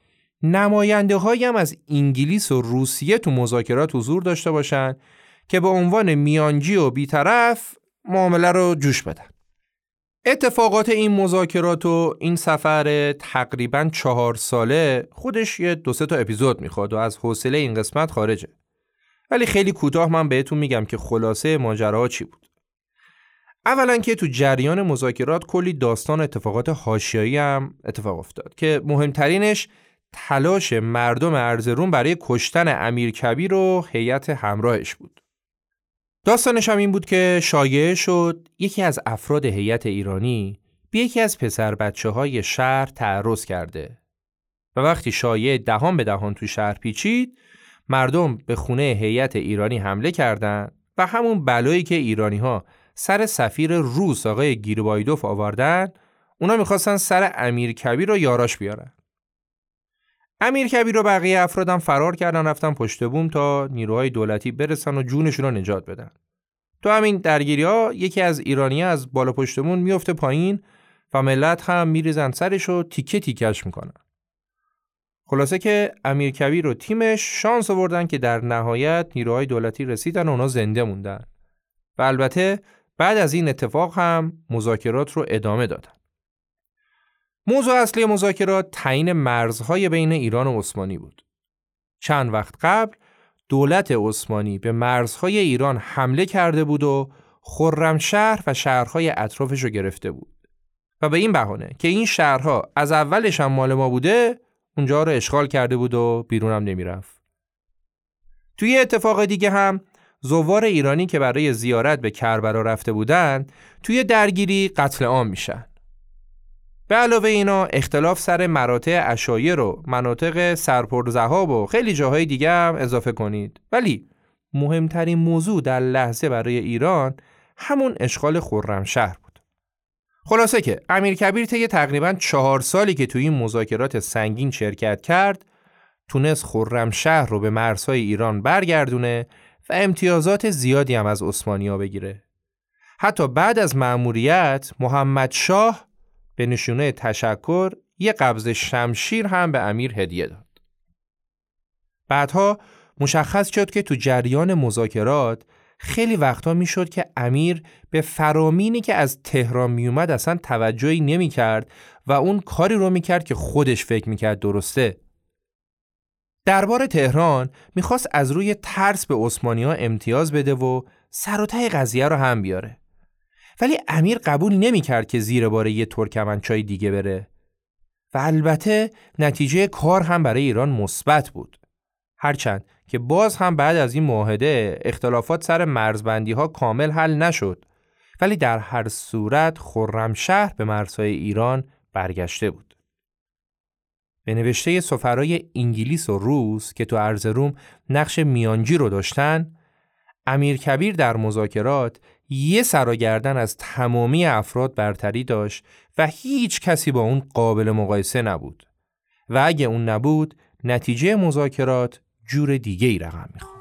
نماینده هم از انگلیس و روسیه تو مذاکرات حضور داشته باشن که به عنوان میانجی و بیطرف معامله رو جوش بدن. اتفاقات این مذاکرات و این سفر تقریبا چهار ساله خودش یه دو سه تا اپیزود می‌خواد و از حوصله این قسمت خارجه. ولی خیلی کوتاه من بهتون میگم که خلاصه ماجراها چی بود. اولا که تو جریان مذاکرات کلی داستان اتفاقات حاشیه‌ای هم اتفاق افتاد که مهمترینش تلاش مردم ارزروم برای کشتن امیر کبیر و هیئت همراهش بود. داستانش هم این بود که شایعه شد یکی از افراد هیئت ایرانی به یکی از پسر بچه های شهر تعرض کرده و وقتی شایعه دهان به دهان تو شهر پیچید مردم به خونه هیئت ایرانی حمله کردند و همون بلایی که ایرانی ها سر سفیر روس آقای گیربایدوف آوردن اونا می‌خواستن سر امیر کبیر رو یاراش بیارن. امیر کبیر رو بقیه افرادم فرار کردن رفتن پشت بوم تا نیروهای دولتی برسن و جونشون رو نجات بدن. تو همین درگیری ها یکی از ایرانی از بالا پشت بوم میفته پایین و ملت هم میریزن سرش و تیکه تیکش می‌کنن. خلاصه که امیر کبیر و تیمش شانس آوردن که در نهایت نیروهای دولتی رسیدن و اونا زنده موندن. و البته بعد از این اتفاق هم مذاکرات رو ادامه دادن موضوع اصلی مذاکرات تعیین مرزهای بین ایران و عثمانی بود. چند وقت قبل دولت عثمانی به مرزهای ایران حمله کرده بود و خرمشهر و شهرهای اطرافش رو گرفته بود. و به این بهانه که این شهرها از اولش هم مال ما بوده اونجا رو اشغال کرده بود و بیرون هم نمی‌رفت. توی اتفاق دیگه هم زوار ایرانی که برای زیارت به کربلا رفته بودند توی درگیری قتل عام میشن. به علاوه اینا اختلاف سر مراتع اشایر رو مناطق سرپر زهاب و خیلی جاهای دیگه هم اضافه کنید ولی مهمترین موضوع در لحظه برای ایران همون اشغال خرمشهر بود خلاصه که امیر کبیر طی تقریبا چهار سالی که توی این مذاکرات سنگین شرکت کرد تونست خرمشهر رو به مرزهای ایران برگردونه و امتیازات زیادی هم از ها بگیره حتی بعد از مأموریت محمد شاه به نشونه تشکر یه قبض شمشیر هم به امیر هدیه داد. بعدها مشخص شد که تو جریان مذاکرات خیلی وقتا می‌شد که امیر به فرامینی که از تهران میومد اصلا توجهی نمی کرد و اون کاری رو می‌کرد که خودش فکر می‌کرد درسته. دربار تهران می‌خواست از روی ترس به ها امتیاز بده و سر و قضیه رو هم بیاره. ولی امیر قبول نمی‌کرد که زیر بار یه ترکمنچای دیگه بره. و البته نتیجه کار هم برای ایران مثبت بود. هرچند که باز هم بعد از این معاهده اختلافات سر مرزبندی ها کامل حل نشد. ولی در هر صورت خرمشهر به مرزهای ایران برگشته بود. به نوشته سفرای انگلیس و روس که تو ارزروم نقش میانجی رو داشتن امیر کبیر در مذاکرات یه سراگردن از تمامی افراد برتری داشت و هیچ کسی با اون قابل مقایسه نبود. و اگه اون نبود نتیجه مذاکرات جور دیگه ای رقم می‌خواد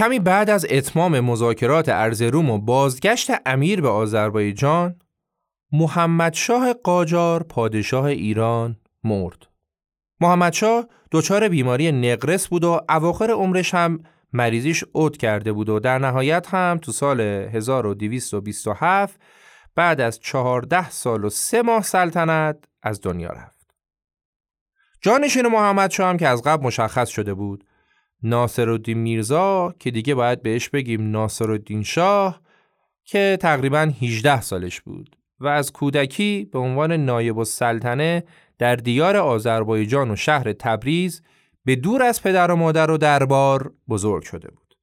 کمی بعد از اتمام مذاکرات ارزروم و بازگشت امیر به آذربایجان محمد شاه قاجار پادشاه ایران مرد. محمد شاه دچار بیماری نقرس بود و اواخر عمرش هم مریضیش اوت کرده بود و در نهایت هم تو سال 1227 بعد از 14 سال و سه ماه سلطنت از دنیا رفت. جانشین محمد شاه هم که از قبل مشخص شده بود ناصرالدین میرزا که دیگه باید بهش بگیم ناصرالدین شاه که تقریبا 18 سالش بود و از کودکی به عنوان نایب السلطنه در دیار آذربایجان و شهر تبریز به دور از پدر و مادر و دربار بزرگ شده بود.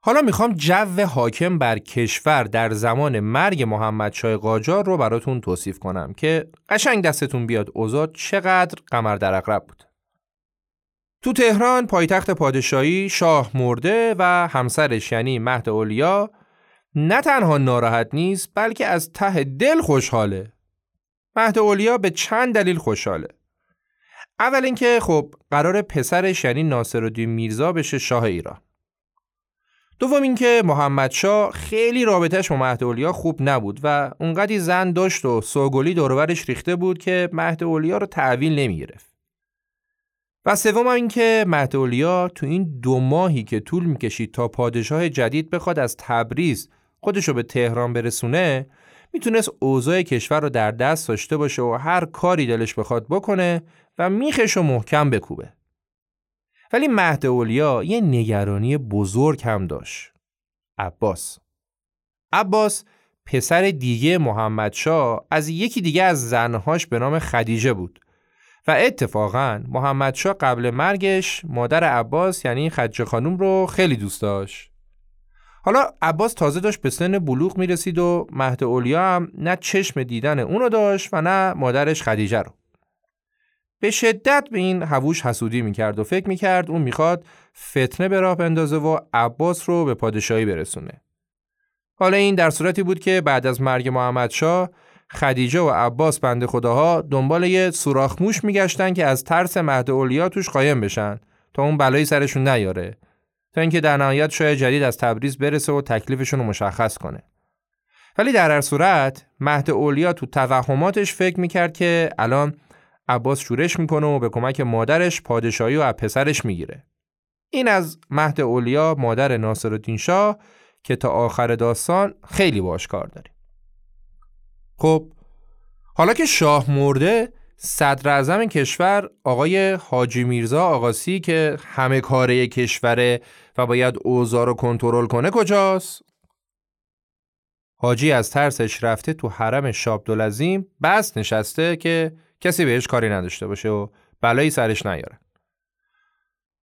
حالا می‌خوام جو حاکم بر کشور در زمان مرگ محمد شای قاجار رو براتون توصیف کنم که قشنگ دستتون بیاد اوضاع چقدر قمر در اقرب بود. تو تهران پایتخت پادشاهی شاه مرده و همسرش یعنی مهد اولیا نه تنها ناراحت نیست بلکه از ته دل خوشحاله. مهد اولیا به چند دلیل خوشحاله. اول اینکه خب قرار پسرش یعنی ناصرالدین میرزا بشه شاه ایران. دوم اینکه محمد شاه خیلی رابطهش با مهد اولیا خوب نبود و اونقدی زن داشت و سوگلی دورورش ریخته بود که مهد اولیا رو تحویل نمی‌گرفت. و سوم اینکه مهد اولیا تو این دو ماهی که طول می‌کشید تا پادشاه جدید بخواد از تبریز خودشو به تهران برسونه می‌تونست اوضاع کشور رو در دست داشته باشه و هر کاری دلش بخواد بکنه و میخش محکم بکوبه. ولی مهد اولیا یه نگرانی بزرگ هم داشت. عباس عباس پسر دیگه محمد شا از یکی دیگه از زنهاش به نام خدیجه بود و اتفاقا محمد شا قبل مرگش مادر عباس یعنی خدیجه خانوم رو خیلی دوست داشت. حالا عباس تازه داشت به سن بلوغ می‌رسید و مهد اولیا هم نه چشم دیدن اونو داشت و نه مادرش خدیجه رو. به شدت به این هووش حسودی می‌کرد و فکر می‌کرد اون می‌خواد فتنه به راه بندازه و عباس رو به پادشاهی برسونه. حالا این در صورتی بود که بعد از مرگ محمد شاه خدیجه و عباس بند خداها دنبال یه سوراخ موش میگشتن که از ترس مهد اولیا توش قایم بشن تا اون بلایی سرشون نیاره تا اینکه در نهایت شاه جدید از تبریز برسه و تکلیفشون رو مشخص کنه. ولی در هر صورت مهد اولیا تو توهماتش فکر می‌کرد که الان عباس شورش می‌کنه و به کمک مادرش پادشاهی و از پسرش می‌گیره. این از مهد اولیا مادر ناصرالدین شاه که تا آخر داستان خیلی باش کار داره. خب حالا که شاه مرده صدر اعظم کشور آقای حاجی میرزا آقاسی که همه کاره کشوره و باید اوضاع رو کنترل کنه کجاست؟ حاجی از ترسش رفته تو حرم شابدالعظیم بس نشسته که کسی بهش کاری نداشته باشه و بلایی سرش نیاره.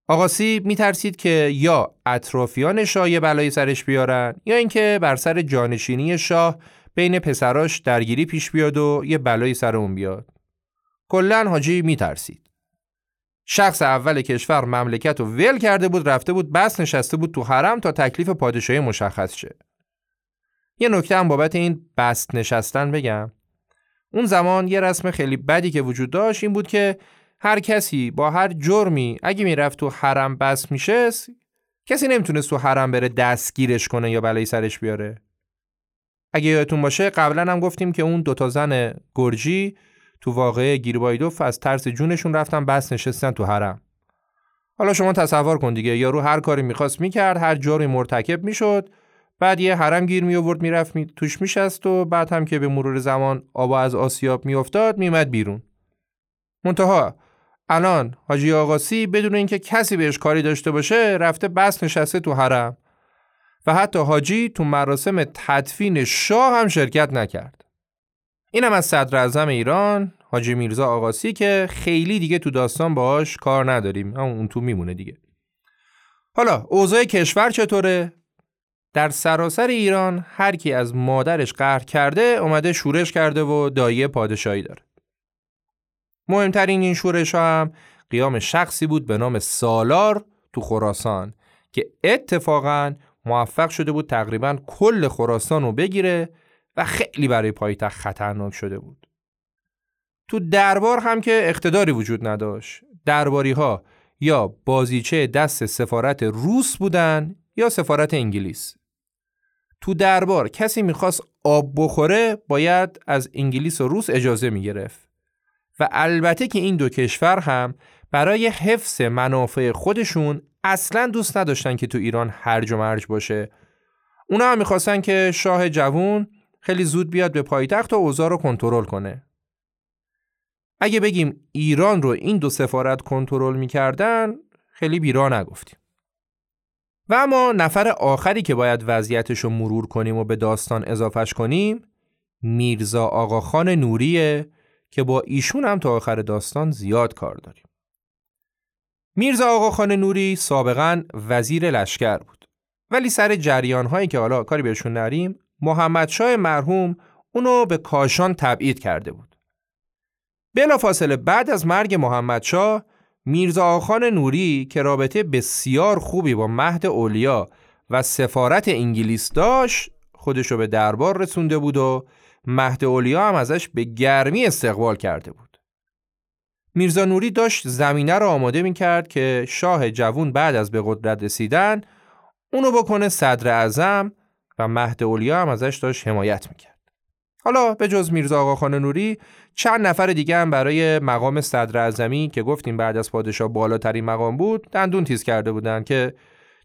آقاسی میترسید که یا اطرافیان شاه یه بلایی سرش بیارن یا اینکه بر سر جانشینی شاه بین پسراش درگیری پیش بیاد و یه بلایی سر اون بیاد. کلا حاجی میترسید. شخص اول کشور مملکت رو ول کرده بود رفته بود بس نشسته بود تو حرم تا تکلیف پادشاهی مشخص شه. یه نکته هم بابت این بست نشستن بگم. اون زمان یه رسم خیلی بدی که وجود داشت این بود که هر کسی با هر جرمی اگه می‌رفت تو حرم بس میشه کسی نمی‌تونست تو حرم بره دستگیرش کنه یا بلایی سرش بیاره اگه یادتون باشه قبلا هم گفتیم که اون دوتا زن گرجی تو واقعه گیربایدوف از ترس جونشون رفتن بس نشستن تو حرم. حالا شما تصور کن دیگه یارو هر کاری می‌خواست می‌کرد هر جرمی مرتکب می‌شد. بعد یه حرم گیر می آورد می‌رفت می توش میشست و بعد هم که به مرور زمان آبا از آسیاب میافتاد میمد بیرون. منتها الان حاجی آقاسی بدون اینکه کسی بهش کاری داشته باشه رفته بس نشسته تو حرم. و حتی حاجی تو مراسم تدفین شاه هم شرکت نکرد. اینم از صدر اعظم ایران حاجی میرزا آقاسی که خیلی دیگه تو داستان باهاش کار نداریم اون تو میمونه دیگه. حالا اوضاع کشور چطوره؟ در سراسر ایران هر کی از مادرش قهر کرده اومده شورش کرده و دایه پادشاهی داره. مهمترین این شورش هم قیام شخصی بود به نام سالار تو خراسان که اتفاقا موفق شده بود تقریبا کل خراسان رو بگیره و خیلی برای پایتخت خطرناک شده بود. تو دربار هم که اقتداری وجود نداشت. درباری ها یا بازیچه دست سفارت روس بودن یا سفارت انگلیس. تو دربار کسی می‌خواست آب بخوره باید از انگلیس و روس اجازه می‌گرفت و البته که این دو کشور هم برای حفظ منافع خودشون اصلا دوست نداشتن که تو ایران هرج و مرج باشه. اونا هم می‌خواستن که شاه جوون خیلی زود بیاد به پایتخت و اوضاع رو کنترل کنه. اگه بگیم ایران رو این دو سفارت کنترل می‌کردن خیلی بیرا نگفتیم. و اما نفر آخری که باید وضعیتش رو مرور کنیم و به داستان اضافش کنیم میرزا آقاخان نوریه که با ایشون هم تا آخر داستان زیاد کار داریم. میرزا آقاخان نوری سابقا وزیر لشکر بود ولی سر جریان هایی که حالا کاری بهشون نریم محمد شای مرحوم اونو به کاشان تبعید کرده بود. بلافاصله بعد از مرگ محمد شاه میرزا آخان نوری که رابطه بسیار خوبی با مهد اولیا و سفارت انگلیس داشت خودشو به دربار رسونده بود و مهد اولیا هم ازش به گرمی استقبال کرده بود. میرزا نوری داشت زمینه رو آماده می کرد که شاه جوون بعد از به قدرت رسیدن اونو بکنه صدر اعظم و مهد اولیا هم ازش داشت حمایت می‌کرد. حالا به جز میرزا آقاخان نوری چند نفر دیگه هم برای مقام صدر اعظمی که گفتیم بعد از پادشاه بالاترین مقام بود دندون تیز کرده بودن که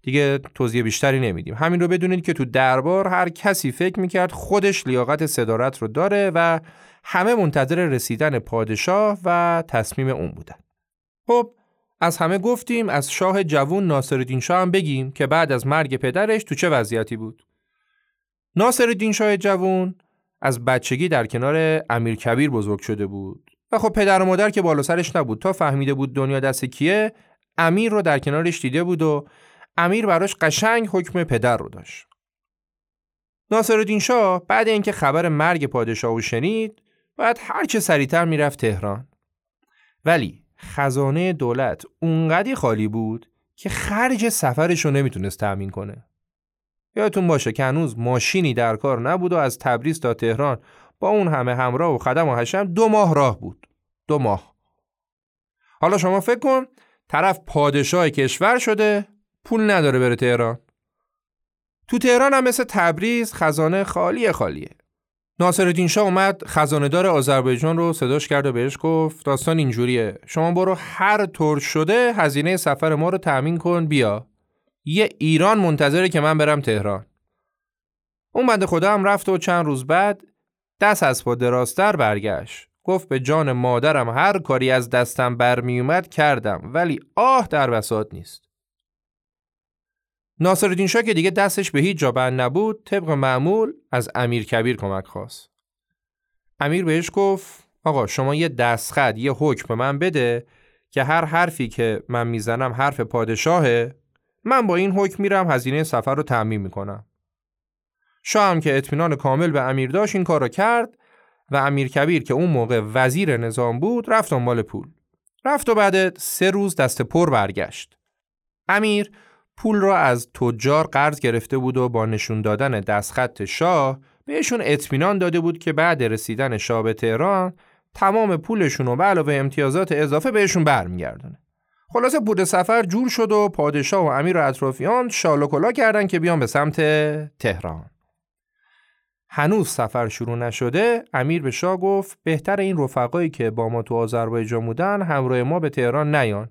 دیگه توضیح بیشتری نمیدیم همین رو بدونید که تو دربار هر کسی فکر می‌کرد خودش لیاقت صدارت رو داره و همه منتظر رسیدن پادشاه و تصمیم اون بودن خب از همه گفتیم از شاه جوون ناصرالدین شاه هم بگیم که بعد از مرگ پدرش تو چه وضعیتی بود ناصرالدین شاه جوون از بچگی در کنار امیر کبیر بزرگ شده بود و خب پدر و مادر که بالا سرش نبود تا فهمیده بود دنیا دست کیه امیر رو در کنارش دیده بود و امیر براش قشنگ حکم پدر رو داشت. ناصرالدین شاه بعد اینکه خبر مرگ پادشاه رو شنید باید هرچه سریعتر می‌رفت تهران. ولی خزانه دولت اونقدی خالی بود که خرج سفرش رو نمی‌تونست تأمین کنه. یادتون باشه که هنوز ماشینی در کار نبود و از تبریز تا تهران با اون همه همراه و خدم و حشم دو ماه راه بود. دو ماه. حالا شما فکر کن طرف پادشاه کشور شده پول نداره بره تهران تو تهران هم مثل تبریز خزانه خالی خالیه ناصرالدین شاه اومد خزانه دار آذربایجان رو صداش کرد و بهش گفت داستان اینجوریه. شما برو هر طور شده هزینه سفر ما رو تأمین کن بیا. یه ایران منتظره که من برم تهران. اون بنده خدا هم رفت و چند روز بعد دست از پا دراستر برگشت. گفت به جان مادرم هر کاری از دستم برمیومد کردم. ولی آه در بساط نیست. ناصرالدین شاه که دیگه دستش به هیچ جا بند نبود طبق معمول از امیر کبیر کمک خواست. امیر بهش گفت آقا شما یه دستخط یه حکم به من بده که هر حرفی که من می‌زنم حرف پادشاهه من با این حکم میرم هزینه سفر رو تعمین می‌کنم. شاه هم که اطمینان کامل به امیر داشت این کار رو کرد و امیر کبیر که اون موقع وزیر نظام بود رفت دنبال پول. رفت و بعد سه روز دست پر برگشت. امیر پول را از تجار قرض گرفته بود و با نشون دادن دستخط شاه بهشون اطمینان داده بود که بعد رسیدن شاه به تهران تمام پولشون و علاوه امتیازات اضافه بهشون برمیگردونه. خلاصه بود سفر جور شد و پادشاه و امیر و اطرافیان شال و کلا کردن که بیان به سمت تهران. هنوز سفر شروع نشده امیر به شاه گفت بهتر این رفقایی که با ما تو آذربایجان بودن همراه ما به تهران نیان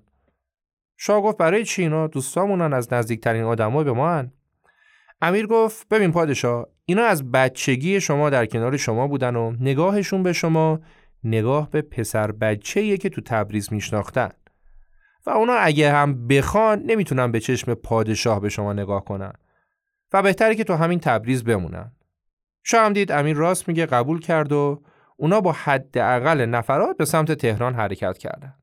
شاه گفت برای چی اینا؟ دوستامونن از نزدیکترین آدمای به ما هن. امیر گفت ببین پادشاه اینا از بچگی شما در کنار شما بودن و نگاهشون به شما نگاه به پسر بچه‌ایه که تو تبریز میشناختن. و اونا اگه هم بخوان نمی‌تونن به چشم پادشاه به شما نگاه کنن. و بهتره که تو همین تبریز بمونن. شاه هم دید امیر راست میگه قبول کرد و اونا با حداقل نفرات به سمت تهران حرکت کردن.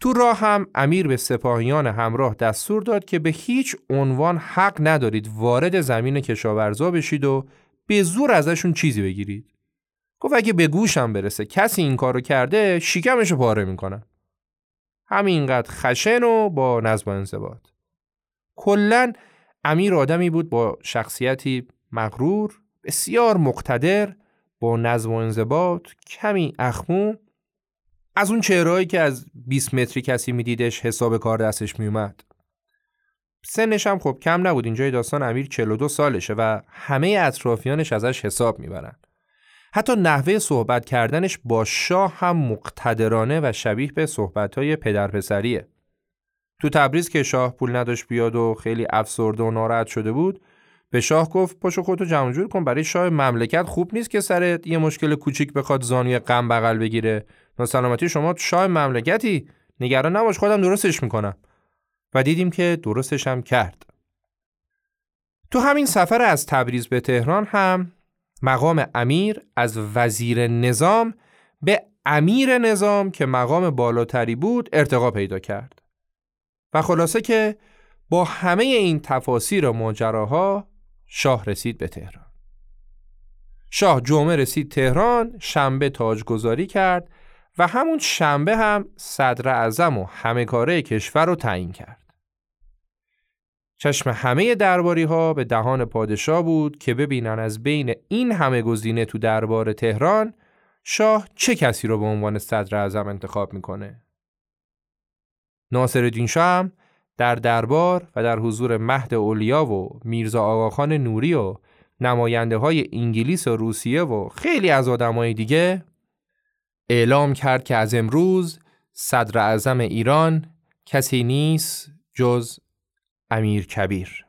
تو راه هم امیر به سپاهیان همراه دستور داد که به هیچ عنوان حق ندارید وارد زمین کشاورزا بشید و به زور ازشون چیزی بگیرید. گفت اگه به گوشم برسه کسی این کارو کرده شکمشو پاره می‌کنن. همینقدر خشن و با نظم انضباط. کلا امیر آدمی بود با شخصیتی مغرور، بسیار مقتدر، با نظم و انضباط، کمی اخمو از اون چهرهایی که از 20 متری کسی میدیدش حساب کار دستش میومد سنش هم خب کم نبود. اینجای داستان امیر 42 سالشه و همه اطرافیانش ازش حساب می‌برن. حتی نحوه صحبت کردنش با شاه هم مقتدرانه و شبیه به صحبتهای پدر پسریه تو تبریز که شاه پول نداشت بیاد و خیلی افسرده و ناراحت شده بود به شاه گفت پاشو خودتو جمع جور کن برای شاه مملکت خوب نیست که سر یه مشکل کوچیک بخواد زانوی غم بغل بگیره. ناسلامتی شما شاه مملکتی. نگران نباش خودم درستش می‌کنم. و دیدیم که درستش هم کرد. تو همین سفر از تبریز به تهران هم مقام امیر از وزیر نظام به امیر نظام که مقام بالاتری بود ارتقا پیدا کرد. و خلاصه که با همه این تفاسیر و ماجراها شاه رسید به تهران. شاه جمعه رسید تهران شنبه تاجگذاری کرد و همون شنبه هم صدر اعظم و همه کاره کشور رو تعیین کرد. چشم همه درباری ها به دهان پادشاه بود که ببینن از بین این همه گزینه تو دربار تهران شاه چه کسی رو به عنوان صدر اعظم انتخاب می‌کنه. ناصر شاه هم در دربار و در حضور مهد اولیا و میرزا آقاخان نوری و نماینده های انگلیس و روسیه و خیلی از آدمای دیگه اعلام کرد که از امروز صدر اعظم ایران کسی نیست جز امیر کبیر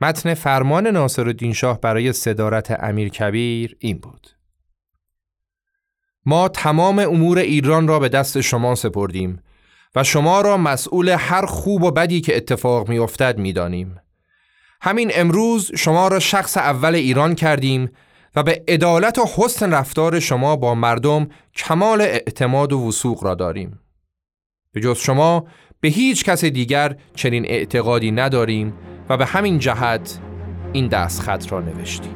متن فرمان ناصر شاه برای صدارت امیر کبیر این بود ما تمام امور ایران را به دست شما سپردیم و شما را مسئول هر خوب و بدی که اتفاق می افتد می دانیم. همین امروز شما را شخص اول ایران کردیم و به عدالت و حسن رفتار شما با مردم کمال اعتماد و وسوق را داریم. به جز شما به هیچ کس دیگر چنین اعتقادی نداریم و به همین جهت این دست خط را نوشتیم.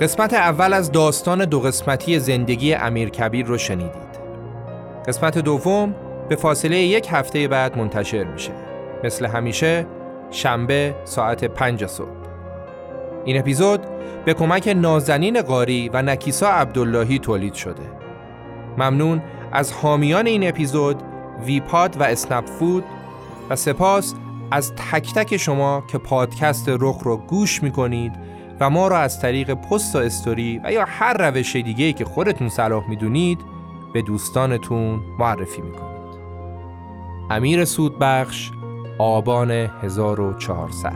قسمت اول از داستان دو قسمتی زندگی امیر کبیر رو شنیدید. قسمت دوم به فاصله یک هفته بعد منتشر میشه. مثل همیشه شنبه ساعت پنج صبح. این اپیزود به کمک نازنین قاری و نکیسا عبداللهی تولید شده. ممنون از حامیان این اپیزود ویپاد و اسنپ فود و سپاس از تک تک شما که پادکست رخ رو گوش می‌کنید و ما را از طریق پست و استوری و یا هر روش دیگه که خودتون صلاح می‌دونید به دوستانتون معرفی می‌کنید. امیر سودبخش آبان 1400